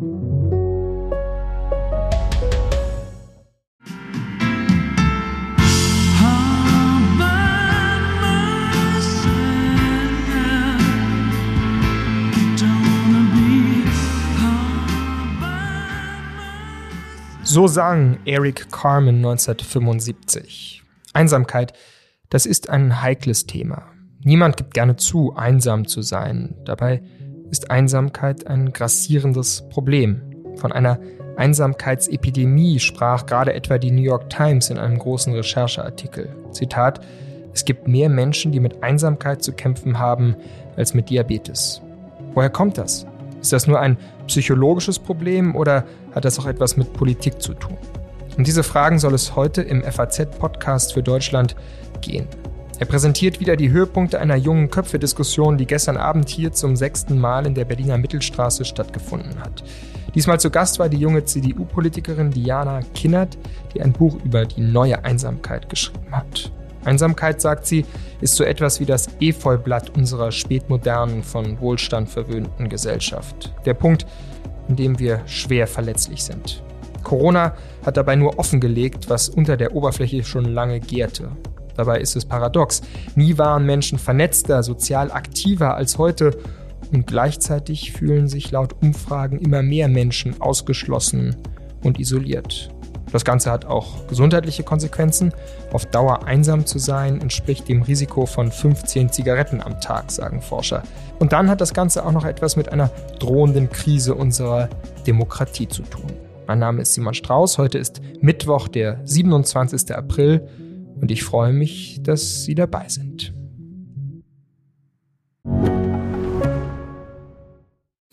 So sang Eric Carmen 1975. Einsamkeit, das ist ein heikles Thema. Niemand gibt gerne zu, einsam zu sein. Dabei ist Einsamkeit ein grassierendes Problem. Von einer Einsamkeitsepidemie sprach gerade etwa die New York Times in einem großen Rechercheartikel. Zitat, es gibt mehr Menschen, die mit Einsamkeit zu kämpfen haben, als mit Diabetes. Woher kommt das? Ist das nur ein psychologisches Problem oder hat das auch etwas mit Politik zu tun? Um diese Fragen soll es heute im FAZ-Podcast für Deutschland gehen. Er präsentiert wieder die Höhepunkte einer jungen Köpfe-Diskussion, die gestern Abend hier zum sechsten Mal in der Berliner Mittelstraße stattgefunden hat. Diesmal zu Gast war die junge CDU-Politikerin Diana Kinnert, die ein Buch über die neue Einsamkeit geschrieben hat. Einsamkeit, sagt sie, ist so etwas wie das Efeublatt unserer spätmodernen, von Wohlstand verwöhnten Gesellschaft. Der Punkt, in dem wir schwer verletzlich sind. Corona hat dabei nur offengelegt, was unter der Oberfläche schon lange gärte. Dabei ist es paradox. Nie waren Menschen vernetzter, sozial aktiver als heute und gleichzeitig fühlen sich laut Umfragen immer mehr Menschen ausgeschlossen und isoliert. Das Ganze hat auch gesundheitliche Konsequenzen. Auf Dauer einsam zu sein entspricht dem Risiko von 15 Zigaretten am Tag, sagen Forscher. Und dann hat das Ganze auch noch etwas mit einer drohenden Krise unserer Demokratie zu tun. Mein Name ist Simon Strauß. Heute ist Mittwoch, der 27. April. Und ich freue mich, dass Sie dabei sind.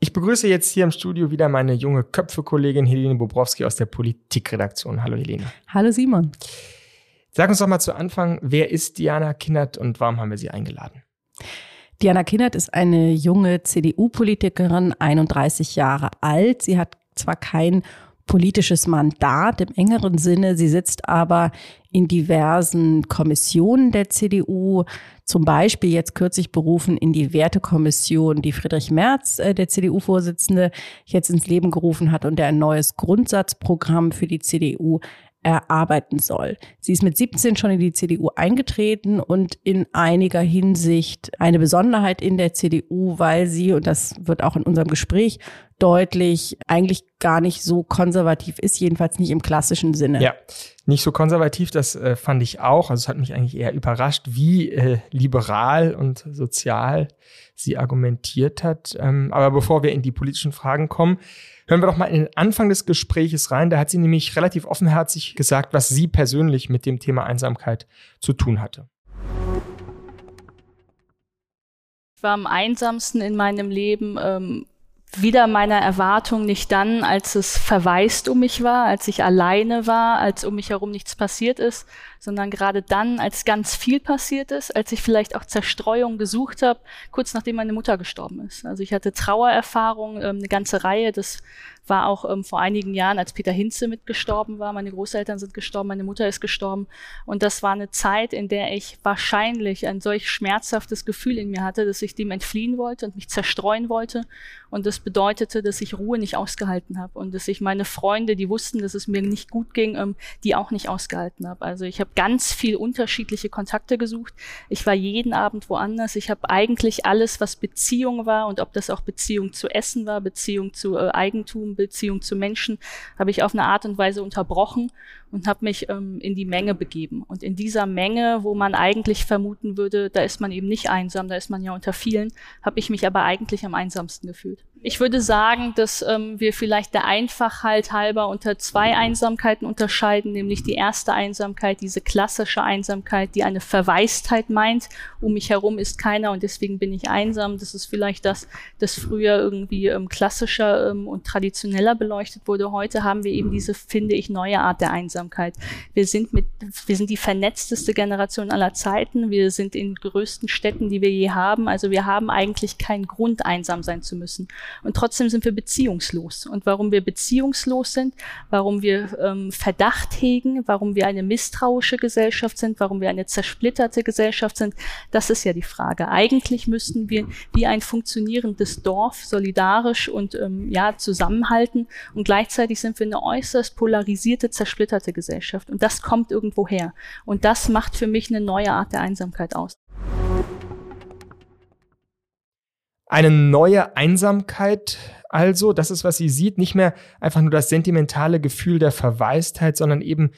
Ich begrüße jetzt hier im Studio wieder meine junge Köpfe-Kollegin Helene Bobrowski aus der Politikredaktion. Hallo Helene. Hallo Simon. Sag uns doch mal zu Anfang, wer ist Diana Kindert und warum haben wir sie eingeladen? Diana Kindert ist eine junge CDU-Politikerin, 31 Jahre alt. Sie hat zwar kein politisches Mandat im engeren Sinne. Sie sitzt aber in diversen Kommissionen der CDU, zum Beispiel jetzt kürzlich berufen in die Wertekommission, die Friedrich Merz, äh, der CDU-Vorsitzende, jetzt ins Leben gerufen hat und der ein neues Grundsatzprogramm für die CDU erarbeiten soll. Sie ist mit 17 schon in die CDU eingetreten und in einiger Hinsicht eine Besonderheit in der CDU, weil sie, und das wird auch in unserem Gespräch deutlich, eigentlich gar nicht so konservativ ist, jedenfalls nicht im klassischen Sinne. Ja, nicht so konservativ, das äh, fand ich auch. Also es hat mich eigentlich eher überrascht, wie äh, liberal und sozial sie argumentiert hat. Ähm, aber bevor wir in die politischen Fragen kommen, Hören wir doch mal in den Anfang des Gespräches rein. Da hat sie nämlich relativ offenherzig gesagt, was sie persönlich mit dem Thema Einsamkeit zu tun hatte. Ich war am einsamsten in meinem Leben ähm, wieder meiner Erwartung nicht dann, als es verwaist um mich war, als ich alleine war, als um mich herum nichts passiert ist, sondern gerade dann, als ganz viel passiert ist, als ich vielleicht auch Zerstreuung gesucht habe, kurz nachdem meine Mutter gestorben ist. Also ich hatte Trauererfahrungen, ähm, eine ganze Reihe. Das war auch ähm, vor einigen Jahren, als Peter Hinze mitgestorben war. Meine Großeltern sind gestorben, meine Mutter ist gestorben. Und das war eine Zeit, in der ich wahrscheinlich ein solch schmerzhaftes Gefühl in mir hatte, dass ich dem entfliehen wollte und mich zerstreuen wollte. Und das bedeutete, dass ich Ruhe nicht ausgehalten habe und dass ich meine Freunde, die wussten, dass es mir nicht gut ging, ähm, die auch nicht ausgehalten habe. Also ich habe ganz viel unterschiedliche Kontakte gesucht. Ich war jeden Abend woanders. Ich habe eigentlich alles, was Beziehung war und ob das auch Beziehung zu Essen war, Beziehung zu äh, Eigentum, Beziehung zu Menschen, habe ich auf eine Art und Weise unterbrochen und habe mich ähm, in die Menge begeben. Und in dieser Menge, wo man eigentlich vermuten würde, da ist man eben nicht einsam, da ist man ja unter vielen, habe ich mich aber eigentlich am einsamsten gefühlt. Ich würde sagen, dass ähm, wir vielleicht der Einfachheit halber unter zwei Einsamkeiten unterscheiden, nämlich die erste Einsamkeit, diese klassische Einsamkeit, die eine Verwaistheit meint. Um mich herum ist keiner und deswegen bin ich einsam. Das ist vielleicht das, das früher irgendwie ähm, klassischer ähm, und traditioneller beleuchtet wurde. Heute haben wir eben diese, finde ich, neue Art der Einsamkeit. Wir sind mit, wir sind die vernetzteste Generation aller Zeiten. Wir sind in größten Städten, die wir je haben. Also wir haben eigentlich keinen Grund, einsam sein zu müssen. Und trotzdem sind wir beziehungslos. Und warum wir beziehungslos sind, warum wir ähm, Verdacht hegen, warum wir eine misstrauische Gesellschaft sind, warum wir eine zersplitterte Gesellschaft sind, das ist ja die Frage. Eigentlich müssten wir wie ein funktionierendes Dorf solidarisch und ähm, ja zusammenhalten und gleichzeitig sind wir eine äußerst polarisierte, zersplitterte Gesellschaft. Und das kommt irgendwo her. Und das macht für mich eine neue Art der Einsamkeit aus. Eine neue Einsamkeit also, das ist, was sie sieht, nicht mehr einfach nur das sentimentale Gefühl der Verwaistheit, sondern eben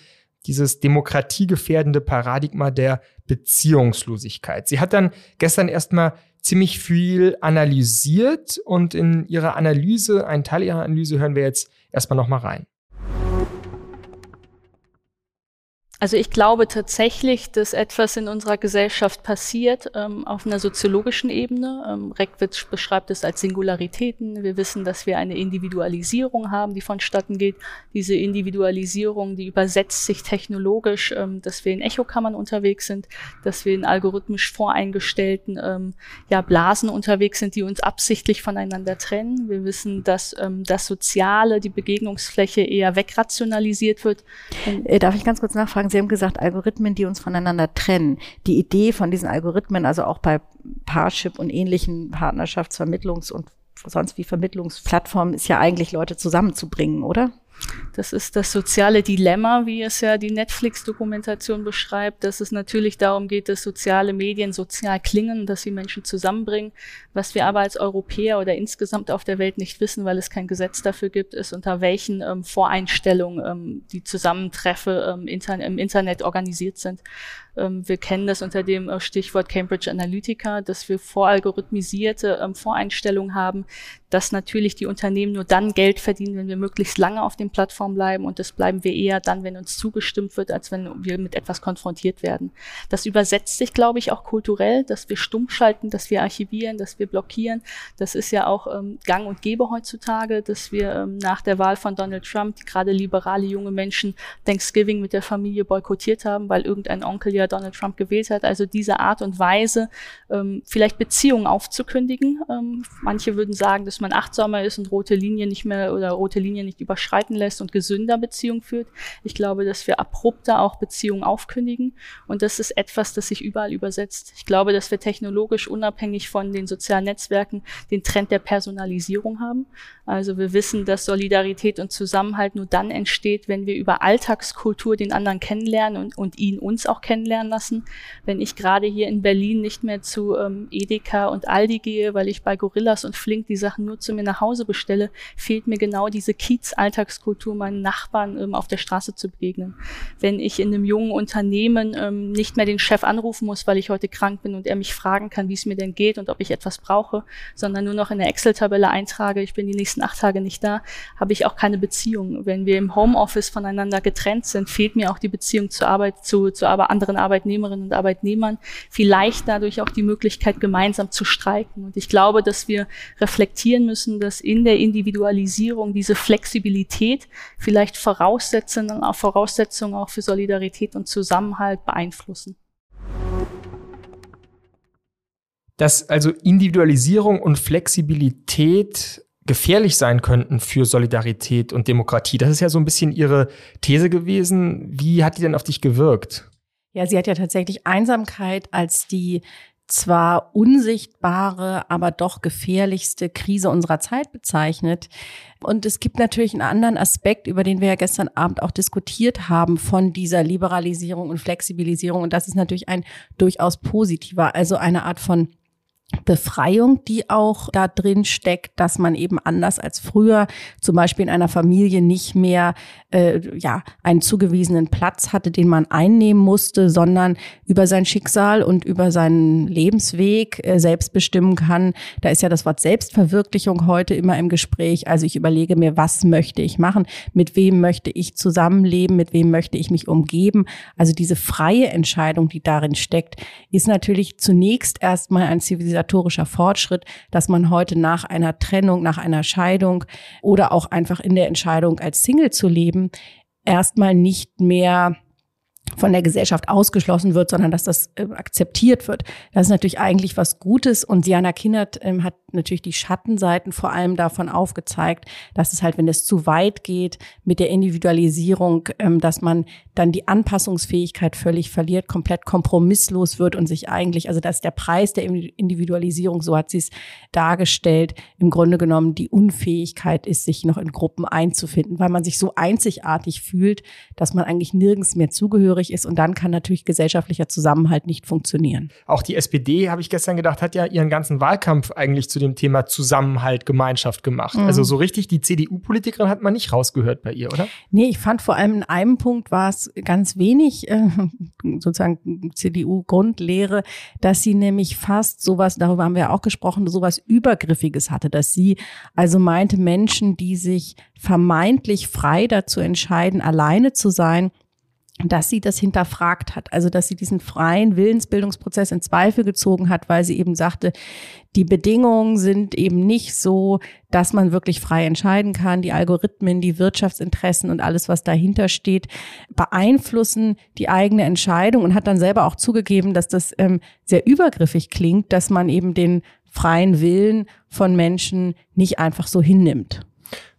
dieses demokratiegefährdende Paradigma der Beziehungslosigkeit. Sie hat dann gestern erstmal ziemlich viel analysiert und in ihrer Analyse, einen Teil ihrer Analyse hören wir jetzt erstmal nochmal rein. Also ich glaube tatsächlich, dass etwas in unserer Gesellschaft passiert ähm, auf einer soziologischen Ebene. Ähm, Reckwitz beschreibt es als Singularitäten. Wir wissen, dass wir eine Individualisierung haben, die vonstatten geht. Diese Individualisierung, die übersetzt sich technologisch, ähm, dass wir in Echokammern unterwegs sind, dass wir in algorithmisch voreingestellten ähm, ja, Blasen unterwegs sind, die uns absichtlich voneinander trennen. Wir wissen, dass ähm, das Soziale, die Begegnungsfläche eher wegrationalisiert wird. Äh, darf ich ganz kurz nachfragen? Sie haben gesagt, Algorithmen, die uns voneinander trennen. Die Idee von diesen Algorithmen, also auch bei Parship und ähnlichen Partnerschaftsvermittlungs- und sonst wie Vermittlungsplattformen, ist ja eigentlich Leute zusammenzubringen, oder? Das ist das soziale Dilemma, wie es ja die Netflix-Dokumentation beschreibt, dass es natürlich darum geht, dass soziale Medien sozial klingen, dass sie Menschen zusammenbringen. Was wir aber als Europäer oder insgesamt auf der Welt nicht wissen, weil es kein Gesetz dafür gibt, ist, unter welchen ähm, Voreinstellungen ähm, die Zusammentreffen ähm, intern im Internet organisiert sind. Ähm, wir kennen das unter dem äh, Stichwort Cambridge Analytica, dass wir voralgorithmisierte ähm, Voreinstellungen haben, dass natürlich die Unternehmen nur dann Geld verdienen, wenn wir möglichst lange auf den Plattformen bleiben und das bleiben wir eher dann, wenn uns zugestimmt wird, als wenn wir mit etwas konfrontiert werden. Das übersetzt sich, glaube ich, auch kulturell, dass wir stumm schalten, dass wir archivieren, dass wir blockieren. Das ist ja auch ähm, gang und gäbe heutzutage, dass wir ähm, nach der Wahl von Donald Trump, gerade liberale junge Menschen Thanksgiving mit der Familie boykottiert haben, weil irgendein Onkel ja Donald Trump gewählt hat. Also diese Art und Weise, ähm, vielleicht Beziehungen aufzukündigen. Ähm, manche würden sagen, dass man achtsamer ist und rote Linien nicht mehr oder rote Linien nicht überschreiten lässt und gesünder Beziehungen führt. Ich glaube, dass wir abrupter auch Beziehungen aufkündigen und das ist etwas, das sich überall übersetzt. Ich glaube, dass wir technologisch unabhängig von den sozialen Netzwerken den Trend der Personalisierung haben. Also wir wissen, dass Solidarität und Zusammenhalt nur dann entsteht, wenn wir über Alltagskultur den anderen kennenlernen und, und ihn uns auch kennenlernen lassen. Wenn ich gerade hier in Berlin nicht mehr zu ähm, Edeka und Aldi gehe, weil ich bei Gorillas und Flink die Sachen nur zu mir nach Hause bestelle, fehlt mir genau diese Kiez-Alltagskultur, meinen Nachbarn ähm, auf der Straße zu begegnen. Wenn ich in einem jungen Unternehmen ähm, nicht mehr den Chef anrufen muss, weil ich heute krank bin und er mich fragen kann, wie es mir denn geht und ob ich etwas brauche, sondern nur noch in der Excel-Tabelle eintrage, ich bin die nächsten acht Tage nicht da, habe ich auch keine Beziehung. Wenn wir im Homeoffice voneinander getrennt sind, fehlt mir auch die Beziehung zur Arbeit, zu, zu anderen Arbeitnehmerinnen und Arbeitnehmern. Vielleicht dadurch auch die Möglichkeit, gemeinsam zu streiken. Und ich glaube, dass wir reflektieren müssen, dass in der Individualisierung diese Flexibilität vielleicht Voraussetzungen, Voraussetzungen auch für Solidarität und Zusammenhalt beeinflussen. Dass also Individualisierung und Flexibilität gefährlich sein könnten für Solidarität und Demokratie. Das ist ja so ein bisschen Ihre These gewesen. Wie hat die denn auf dich gewirkt? Ja, sie hat ja tatsächlich Einsamkeit als die zwar unsichtbare, aber doch gefährlichste Krise unserer Zeit bezeichnet. Und es gibt natürlich einen anderen Aspekt, über den wir ja gestern Abend auch diskutiert haben, von dieser Liberalisierung und Flexibilisierung. Und das ist natürlich ein durchaus positiver, also eine Art von Befreiung, die auch da drin steckt, dass man eben anders als früher zum Beispiel in einer Familie nicht mehr äh, ja einen zugewiesenen Platz hatte, den man einnehmen musste, sondern über sein Schicksal und über seinen Lebensweg äh, selbst bestimmen kann. Da ist ja das Wort Selbstverwirklichung heute immer im Gespräch. Also ich überlege mir, was möchte ich machen, mit wem möchte ich zusammenleben, mit wem möchte ich mich umgeben. Also diese freie Entscheidung, die darin steckt, ist natürlich zunächst erstmal ein zivilisatorischer Fortschritt, dass man heute nach einer Trennung, nach einer Scheidung oder auch einfach in der Entscheidung als Single zu leben, erstmal nicht mehr von der Gesellschaft ausgeschlossen wird, sondern dass das äh, akzeptiert wird. Das ist natürlich eigentlich was Gutes. Und Diana Kindert ähm, hat natürlich die Schattenseiten vor allem davon aufgezeigt, dass es halt, wenn es zu weit geht mit der Individualisierung, ähm, dass man dann die Anpassungsfähigkeit völlig verliert, komplett kompromisslos wird und sich eigentlich, also dass der Preis der Individualisierung, so hat sie es dargestellt, im Grunde genommen die Unfähigkeit ist, sich noch in Gruppen einzufinden, weil man sich so einzigartig fühlt, dass man eigentlich nirgends mehr zugehörig ist und dann kann natürlich gesellschaftlicher Zusammenhalt nicht funktionieren. Auch die SPD, habe ich gestern gedacht, hat ja ihren ganzen Wahlkampf eigentlich zu dem Thema Zusammenhalt, Gemeinschaft gemacht. Mhm. Also so richtig die CDU-Politikerin hat man nicht rausgehört bei ihr, oder? Nee, ich fand vor allem in einem Punkt war es ganz wenig äh, sozusagen CDU-Grundlehre, dass sie nämlich fast sowas, darüber haben wir auch gesprochen, sowas Übergriffiges hatte, dass sie also meinte, Menschen, die sich vermeintlich frei dazu entscheiden, alleine zu sein, dass sie das hinterfragt hat, also dass sie diesen freien Willensbildungsprozess in Zweifel gezogen hat, weil sie eben sagte, die Bedingungen sind eben nicht so, dass man wirklich frei entscheiden kann. Die Algorithmen, die Wirtschaftsinteressen und alles, was dahinter steht, beeinflussen die eigene Entscheidung und hat dann selber auch zugegeben, dass das ähm, sehr übergriffig klingt, dass man eben den freien Willen von Menschen nicht einfach so hinnimmt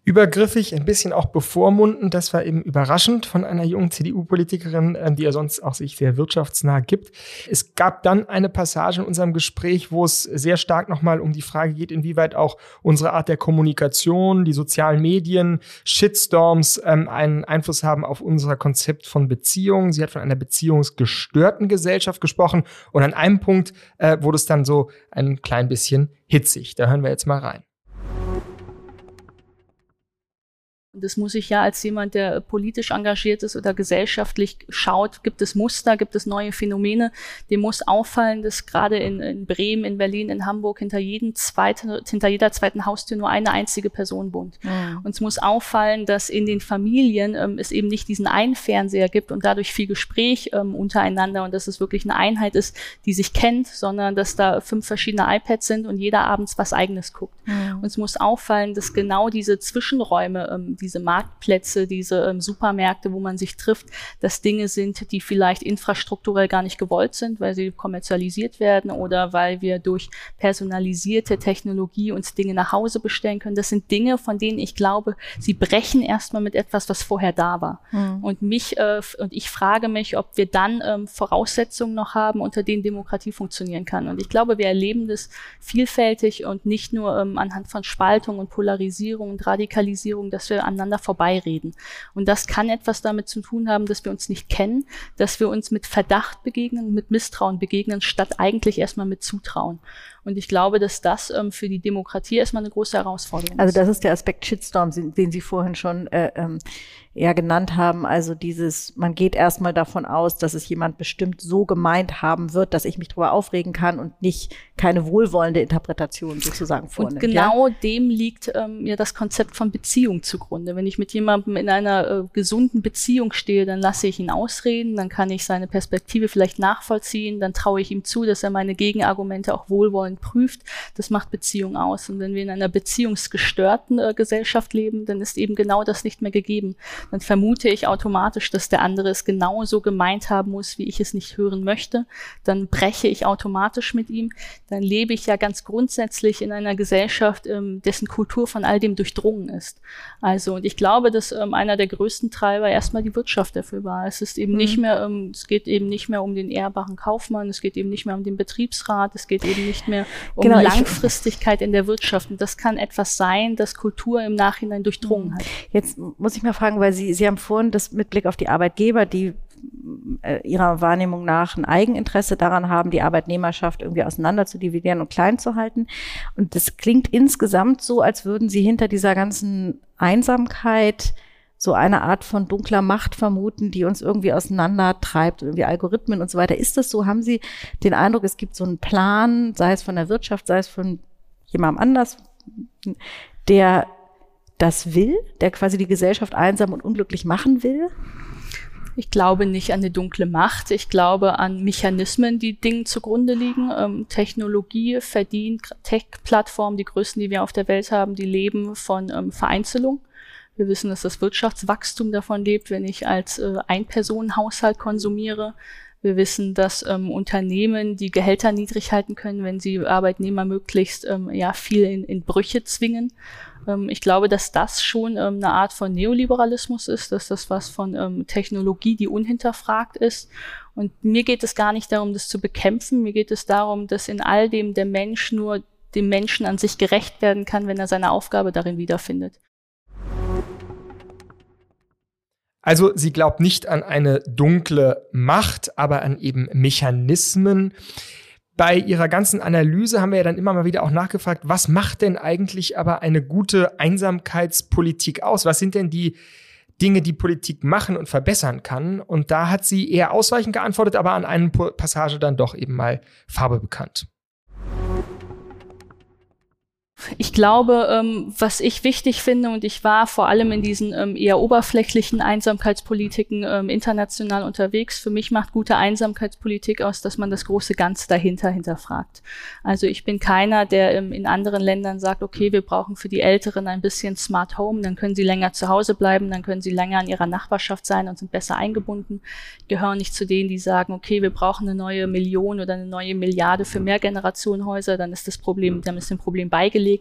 übergriffig, ein bisschen auch bevormundend. Das war eben überraschend von einer jungen CDU-Politikerin, ähm, die ja sonst auch sich sehr wirtschaftsnah gibt. Es gab dann eine Passage in unserem Gespräch, wo es sehr stark nochmal um die Frage geht, inwieweit auch unsere Art der Kommunikation, die sozialen Medien, Shitstorms ähm, einen Einfluss haben auf unser Konzept von Beziehungen. Sie hat von einer beziehungsgestörten Gesellschaft gesprochen und an einem Punkt äh, wurde es dann so ein klein bisschen hitzig. Da hören wir jetzt mal rein. Und das muss ich ja als jemand, der politisch engagiert ist oder gesellschaftlich schaut, gibt es Muster, gibt es neue Phänomene. Dem muss auffallen, dass gerade in, in Bremen, in Berlin, in Hamburg hinter, jedem zweite, hinter jeder zweiten Haustür nur eine einzige Person wohnt. Mhm. Und es muss auffallen, dass in den Familien ähm, es eben nicht diesen einen Fernseher gibt und dadurch viel Gespräch ähm, untereinander und dass es wirklich eine Einheit ist, die sich kennt, sondern dass da fünf verschiedene iPads sind und jeder abends was eigenes guckt. Mhm. Und es muss auffallen, dass genau diese Zwischenräume, ähm, diese Marktplätze, diese ähm, Supermärkte, wo man sich trifft, dass Dinge sind, die vielleicht infrastrukturell gar nicht gewollt sind, weil sie kommerzialisiert werden oder weil wir durch personalisierte Technologie uns Dinge nach Hause bestellen können. Das sind Dinge, von denen ich glaube, sie brechen erstmal mit etwas, was vorher da war. Mhm. Und mich äh, und ich frage mich, ob wir dann ähm, Voraussetzungen noch haben, unter denen Demokratie funktionieren kann. Und ich glaube, wir erleben das vielfältig und nicht nur ähm, anhand von Spaltung und Polarisierung und Radikalisierung, dass wir aneinander vorbeireden. Und das kann etwas damit zu tun haben, dass wir uns nicht kennen, dass wir uns mit Verdacht begegnen, mit Misstrauen begegnen, statt eigentlich erstmal mit Zutrauen. Und ich glaube, dass das ähm, für die Demokratie erstmal eine große Herausforderung ist. Also das ist der Aspekt Shitstorm, den Sie vorhin schon äh, ähm, ja genannt haben. Also dieses, man geht erstmal davon aus, dass es jemand bestimmt so gemeint haben wird, dass ich mich darüber aufregen kann und nicht keine wohlwollende Interpretation sozusagen vornimmt. Und genau ja? dem liegt ähm, ja das Konzept von Beziehung zugrunde. Wenn ich mit jemandem in einer äh, gesunden Beziehung stehe, dann lasse ich ihn ausreden, dann kann ich seine Perspektive vielleicht nachvollziehen, dann traue ich ihm zu, dass er meine Gegenargumente auch wohlwollend prüft. Das macht Beziehung aus. Und wenn wir in einer beziehungsgestörten äh, Gesellschaft leben, dann ist eben genau das nicht mehr gegeben dann vermute ich automatisch, dass der andere es genauso gemeint haben muss, wie ich es nicht hören möchte. Dann breche ich automatisch mit ihm. Dann lebe ich ja ganz grundsätzlich in einer Gesellschaft, ähm, dessen Kultur von all dem durchdrungen ist. Also, und ich glaube, dass ähm, einer der größten Treiber erstmal die Wirtschaft dafür war. Es ist eben mhm. nicht mehr, ähm, es geht eben nicht mehr um den ehrbaren Kaufmann, es geht eben nicht mehr um den Betriebsrat, es geht eben nicht mehr um genau, Langfristigkeit in der Wirtschaft. Und das kann etwas sein, das Kultur im Nachhinein durchdrungen hat. Jetzt muss ich mal fragen, weil Sie, Sie haben vorhin das mit Blick auf die Arbeitgeber, die äh, ihrer Wahrnehmung nach ein Eigeninteresse daran haben, die Arbeitnehmerschaft irgendwie auseinander zu dividieren und klein zu halten. Und das klingt insgesamt so, als würden sie hinter dieser ganzen Einsamkeit so eine Art von dunkler Macht vermuten, die uns irgendwie auseinandertreibt, irgendwie Algorithmen und so weiter. Ist das so? Haben Sie den Eindruck, es gibt so einen Plan, sei es von der Wirtschaft, sei es von jemandem anders, der das will, der quasi die Gesellschaft einsam und unglücklich machen will? Ich glaube nicht an eine dunkle Macht. Ich glaube an Mechanismen, die Dingen zugrunde liegen. Ähm, Technologie verdient, Tech-Plattformen, die größten, die wir auf der Welt haben, die leben von ähm, Vereinzelung. Wir wissen, dass das Wirtschaftswachstum davon lebt, wenn ich als äh, Ein-Personen-Haushalt konsumiere. Wir wissen, dass ähm, Unternehmen die Gehälter niedrig halten können, wenn sie Arbeitnehmer möglichst ähm, ja viel in, in Brüche zwingen. Ähm, ich glaube, dass das schon ähm, eine Art von Neoliberalismus ist, dass das was von ähm, Technologie, die unhinterfragt ist. Und mir geht es gar nicht darum, das zu bekämpfen. Mir geht es darum, dass in all dem der Mensch nur dem Menschen an sich gerecht werden kann, wenn er seine Aufgabe darin wiederfindet. Also sie glaubt nicht an eine dunkle Macht, aber an eben Mechanismen, bei ihrer ganzen Analyse haben wir ja dann immer mal wieder auch nachgefragt, was macht denn eigentlich aber eine gute Einsamkeitspolitik aus? Was sind denn die Dinge, die Politik machen und verbessern kann? Und da hat sie eher ausweichend geantwortet, aber an einer Passage dann doch eben mal Farbe bekannt. Ich glaube, ähm, was ich wichtig finde, und ich war vor allem in diesen ähm, eher oberflächlichen Einsamkeitspolitiken ähm, international unterwegs, für mich macht gute Einsamkeitspolitik aus, dass man das große Ganze dahinter hinterfragt. Also ich bin keiner, der ähm, in anderen Ländern sagt, okay, wir brauchen für die Älteren ein bisschen Smart Home, dann können sie länger zu Hause bleiben, dann können sie länger in ihrer Nachbarschaft sein und sind besser eingebunden. Ich gehöre nicht zu denen, die sagen, okay, wir brauchen eine neue Million oder eine neue Milliarde für Mehrgenerationenhäuser, dann ist das Problem, dann ist dem Problem beigelegt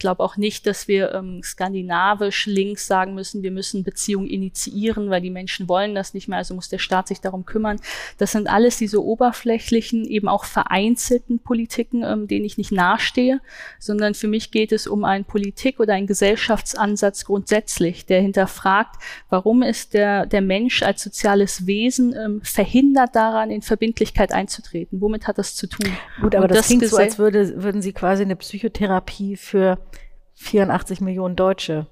glaube auch nicht, dass wir ähm, skandinavisch links sagen müssen, wir müssen Beziehungen initiieren, weil die Menschen wollen das nicht mehr, also muss der Staat sich darum kümmern. Das sind alles diese oberflächlichen, eben auch vereinzelten Politiken, ähm, denen ich nicht nahestehe, sondern für mich geht es um einen Politik- oder einen Gesellschaftsansatz grundsätzlich, der hinterfragt, warum ist der, der Mensch als soziales Wesen ähm, verhindert daran, in Verbindlichkeit einzutreten? Womit hat das zu tun? Gut, aber das, das klingt so, als würde, würden Sie quasi eine Psychotherapie für 84 Millionen Deutsche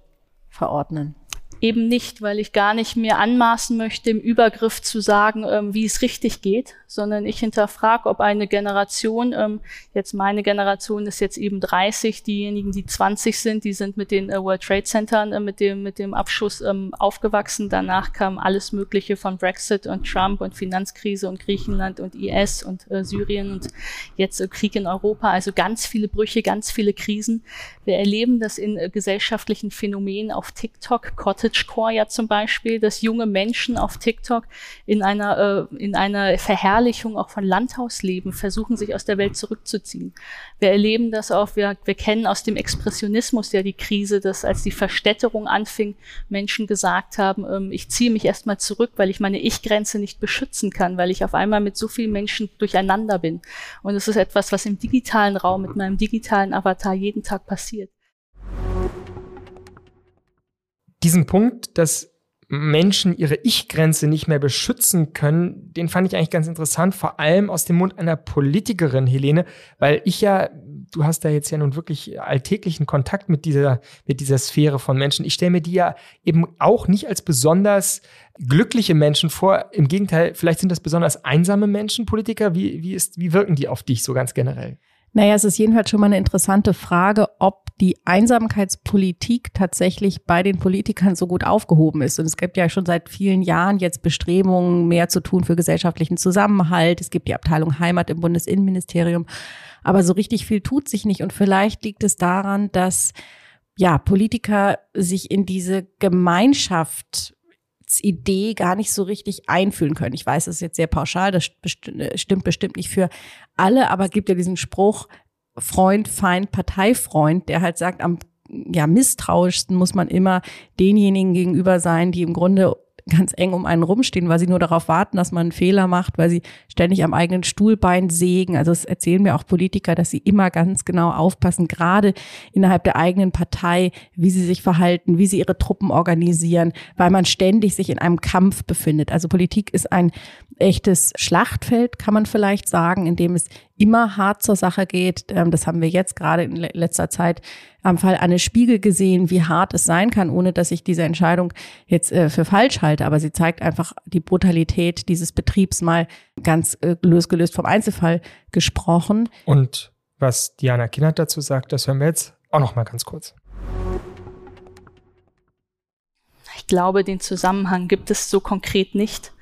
verordnen eben nicht, weil ich gar nicht mir anmaßen möchte, im Übergriff zu sagen, ähm, wie es richtig geht, sondern ich hinterfrage, ob eine Generation, ähm, jetzt meine Generation ist jetzt eben 30, diejenigen, die 20 sind, die sind mit den äh, World Trade Centern, äh, mit dem, mit dem Abschuss ähm, aufgewachsen. Danach kam alles Mögliche von Brexit und Trump und Finanzkrise und Griechenland und IS und äh, Syrien und jetzt äh, Krieg in Europa. Also ganz viele Brüche, ganz viele Krisen. Wir erleben das in äh, gesellschaftlichen Phänomenen auf TikTok, Cottagecore ja zum Beispiel, dass junge Menschen auf TikTok in einer, äh, in einer Verherrlichung auch von Landhausleben versuchen, sich aus der Welt zurückzuziehen. Wir erleben das auch, wir, wir kennen aus dem Expressionismus ja die Krise, dass als die Verstädterung anfing, Menschen gesagt haben, ähm, ich ziehe mich erstmal zurück, weil ich meine Ich-Grenze nicht beschützen kann, weil ich auf einmal mit so vielen Menschen durcheinander bin. Und es ist etwas, was im digitalen Raum mit meinem digitalen Avatar jeden Tag passiert. Diesen Punkt, dass Menschen ihre Ich-Grenze nicht mehr beschützen können, den fand ich eigentlich ganz interessant, vor allem aus dem Mund einer Politikerin, Helene, weil ich ja, du hast da jetzt ja nun wirklich alltäglichen Kontakt mit dieser, mit dieser Sphäre von Menschen. Ich stelle mir die ja eben auch nicht als besonders glückliche Menschen vor. Im Gegenteil, vielleicht sind das besonders einsame Menschen, Politiker. Wie, wie, ist, wie wirken die auf dich so ganz generell? Naja, es ist jedenfalls schon mal eine interessante Frage, ob die Einsamkeitspolitik tatsächlich bei den Politikern so gut aufgehoben ist. Und es gibt ja schon seit vielen Jahren jetzt Bestrebungen, mehr zu tun für gesellschaftlichen Zusammenhalt. Es gibt die Abteilung Heimat im Bundesinnenministerium. Aber so richtig viel tut sich nicht. Und vielleicht liegt es daran, dass ja, Politiker sich in diese Gemeinschaft Idee gar nicht so richtig einfühlen können. Ich weiß, das ist jetzt sehr pauschal, das stimmt bestimmt nicht für alle, aber gibt ja diesen Spruch, Freund, Feind, Parteifreund, der halt sagt, am ja, misstrauischsten muss man immer denjenigen gegenüber sein, die im Grunde ganz eng um einen rumstehen, weil sie nur darauf warten, dass man einen Fehler macht, weil sie ständig am eigenen Stuhlbein sägen. Also es erzählen mir auch Politiker, dass sie immer ganz genau aufpassen, gerade innerhalb der eigenen Partei, wie sie sich verhalten, wie sie ihre Truppen organisieren, weil man ständig sich in einem Kampf befindet. Also Politik ist ein echtes Schlachtfeld, kann man vielleicht sagen, in dem es immer hart zur Sache geht. Ähm, das haben wir jetzt gerade in letzter Zeit am Fall Anne Spiegel gesehen, wie hart es sein kann, ohne dass ich diese Entscheidung jetzt äh, für falsch halte. Aber sie zeigt einfach die Brutalität dieses Betriebs mal ganz äh, losgelöst vom Einzelfall gesprochen. Und was Diana Kinnert dazu sagt, das hören wir jetzt auch noch mal ganz kurz. Ich glaube, den Zusammenhang gibt es so konkret nicht.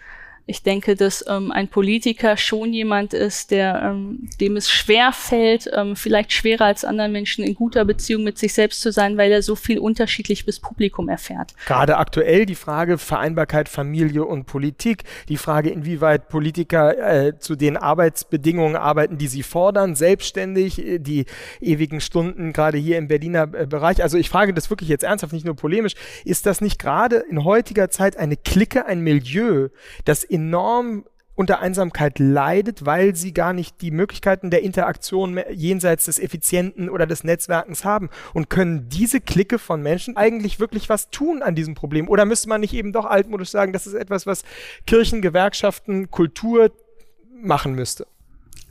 Ich denke, dass ähm, ein Politiker schon jemand ist, der ähm, dem es schwer fällt, ähm, vielleicht schwerer als anderen Menschen in guter Beziehung mit sich selbst zu sein, weil er so viel unterschiedlich bis Publikum erfährt. Gerade aktuell die Frage Vereinbarkeit Familie und Politik, die Frage, inwieweit Politiker äh, zu den Arbeitsbedingungen arbeiten, die sie fordern, selbstständig, äh, die ewigen Stunden gerade hier im Berliner äh, Bereich. Also ich frage das wirklich jetzt ernsthaft, nicht nur polemisch. Ist das nicht gerade in heutiger Zeit eine Clique, ein Milieu, das enorm unter Einsamkeit leidet, weil sie gar nicht die Möglichkeiten der Interaktion jenseits des Effizienten oder des Netzwerkens haben. Und können diese Clique von Menschen eigentlich wirklich was tun an diesem Problem? Oder müsste man nicht eben doch altmodisch sagen, das ist etwas, was Kirchen, Gewerkschaften, Kultur machen müsste?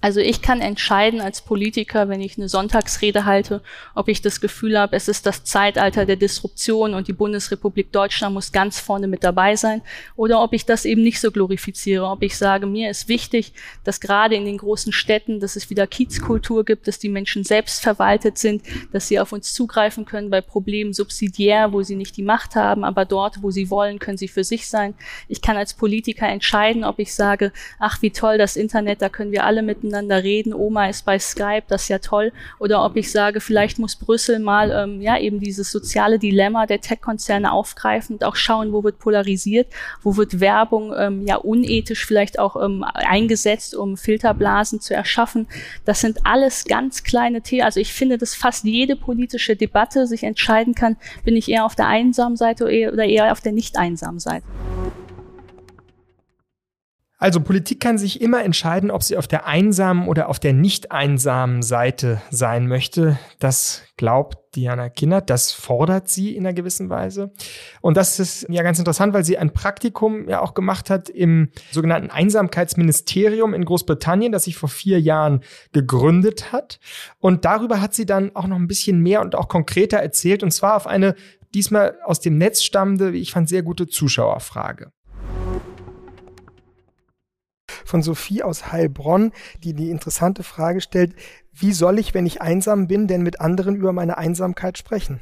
Also ich kann entscheiden als Politiker, wenn ich eine Sonntagsrede halte, ob ich das Gefühl habe, es ist das Zeitalter der Disruption und die Bundesrepublik Deutschland muss ganz vorne mit dabei sein, oder ob ich das eben nicht so glorifiziere, ob ich sage, mir ist wichtig, dass gerade in den großen Städten, dass es wieder Kiezkultur gibt, dass die Menschen selbst verwaltet sind, dass sie auf uns zugreifen können bei Problemen subsidiär, wo sie nicht die Macht haben, aber dort, wo sie wollen, können sie für sich sein. Ich kann als Politiker entscheiden, ob ich sage, ach wie toll das Internet, da können wir alle miteinander miteinander reden, Oma ist bei Skype, das ist ja toll. Oder ob ich sage, vielleicht muss Brüssel mal ähm, ja eben dieses soziale Dilemma der Tech-Konzerne aufgreifen und auch schauen, wo wird polarisiert, wo wird Werbung ähm, ja unethisch vielleicht auch ähm, eingesetzt, um Filterblasen zu erschaffen. Das sind alles ganz kleine Themen. Also ich finde, dass fast jede politische Debatte sich entscheiden kann, bin ich eher auf der einsamen Seite oder eher auf der nicht einsamen Seite. Also Politik kann sich immer entscheiden, ob sie auf der einsamen oder auf der nicht einsamen Seite sein möchte. Das glaubt Diana Kinnert, das fordert sie in einer gewissen Weise. Und das ist ja ganz interessant, weil sie ein Praktikum ja auch gemacht hat im sogenannten Einsamkeitsministerium in Großbritannien, das sich vor vier Jahren gegründet hat. Und darüber hat sie dann auch noch ein bisschen mehr und auch konkreter erzählt, und zwar auf eine diesmal aus dem Netz stammende, wie ich fand, sehr gute Zuschauerfrage von Sophie aus Heilbronn, die die interessante Frage stellt, wie soll ich, wenn ich einsam bin, denn mit anderen über meine Einsamkeit sprechen?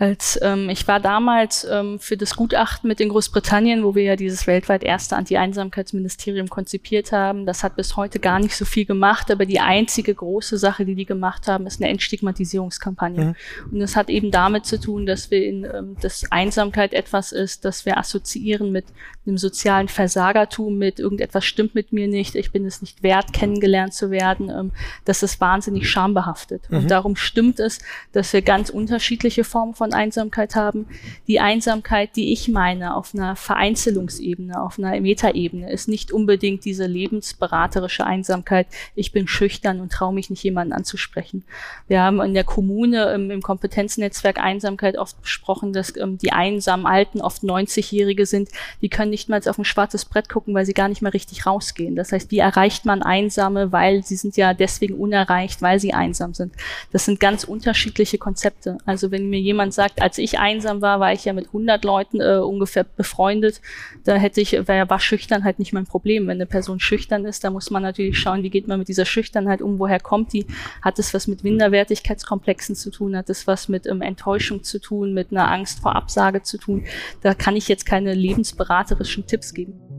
Als ähm, ich war damals ähm, für das Gutachten mit in Großbritannien, wo wir ja dieses weltweit erste Anti-Einsamkeitsministerium konzipiert haben. Das hat bis heute gar nicht so viel gemacht, aber die einzige große Sache, die die gemacht haben, ist eine Entstigmatisierungskampagne. Mhm. Und das hat eben damit zu tun, dass wir in ähm, dass Einsamkeit etwas ist, das wir assoziieren mit einem sozialen Versagertum, mit irgendetwas stimmt mit mir nicht, ich bin es nicht wert, kennengelernt zu werden. Ähm, das ist wahnsinnig schambehaftet. Mhm. Und darum stimmt es, dass wir ganz unterschiedliche Formen von von Einsamkeit haben. Die Einsamkeit, die ich meine, auf einer Vereinzelungsebene, auf einer Metaebene, ist nicht unbedingt diese lebensberaterische Einsamkeit. Ich bin schüchtern und traue mich nicht, jemanden anzusprechen. Wir haben in der Kommune im, im Kompetenznetzwerk Einsamkeit oft besprochen, dass ähm, die einsamen Alten oft 90-Jährige sind. Die können nicht mal auf ein schwarzes Brett gucken, weil sie gar nicht mehr richtig rausgehen. Das heißt, wie erreicht man Einsame, weil sie sind ja deswegen unerreicht, weil sie einsam sind. Das sind ganz unterschiedliche Konzepte. Also wenn mir jemand sagt, als ich einsam war, war ich ja mit 100 Leuten äh, ungefähr befreundet. Da hätte ich, wäre war schüchtern halt nicht mein Problem. Wenn eine Person schüchtern ist, da muss man natürlich schauen, wie geht man mit dieser Schüchternheit um, woher kommt die? Hat es was mit Minderwertigkeitskomplexen zu tun? Hat es was mit ähm, Enttäuschung zu tun, mit einer Angst vor Absage zu tun? Da kann ich jetzt keine lebensberaterischen Tipps geben.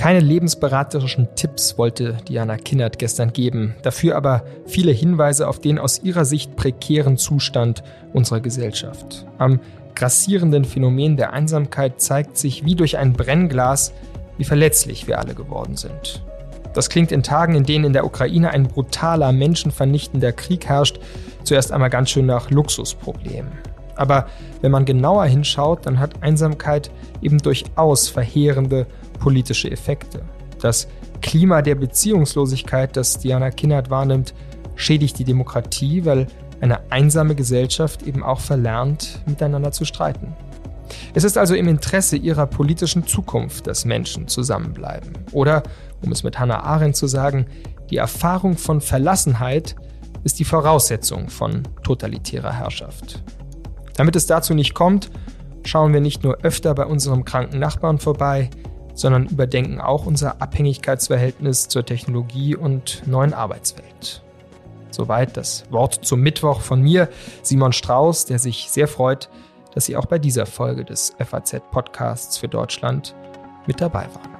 Keine lebensberaterischen Tipps wollte Diana Kinnert gestern geben, dafür aber viele Hinweise auf den aus ihrer Sicht prekären Zustand unserer Gesellschaft. Am grassierenden Phänomen der Einsamkeit zeigt sich wie durch ein Brennglas, wie verletzlich wir alle geworden sind. Das klingt in Tagen, in denen in der Ukraine ein brutaler, menschenvernichtender Krieg herrscht, zuerst einmal ganz schön nach Luxusproblem. Aber wenn man genauer hinschaut, dann hat Einsamkeit eben durchaus verheerende politische Effekte. Das Klima der Beziehungslosigkeit, das Diana Kinnert wahrnimmt, schädigt die Demokratie, weil eine einsame Gesellschaft eben auch verlernt, miteinander zu streiten. Es ist also im Interesse ihrer politischen Zukunft, dass Menschen zusammenbleiben. Oder, um es mit Hannah Arendt zu sagen, die Erfahrung von Verlassenheit ist die Voraussetzung von totalitärer Herrschaft. Damit es dazu nicht kommt, schauen wir nicht nur öfter bei unserem kranken Nachbarn vorbei, sondern überdenken auch unser Abhängigkeitsverhältnis zur Technologie und neuen Arbeitswelt. Soweit das Wort zum Mittwoch von mir, Simon Strauß, der sich sehr freut, dass Sie auch bei dieser Folge des FAZ-Podcasts für Deutschland mit dabei waren.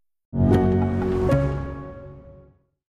you.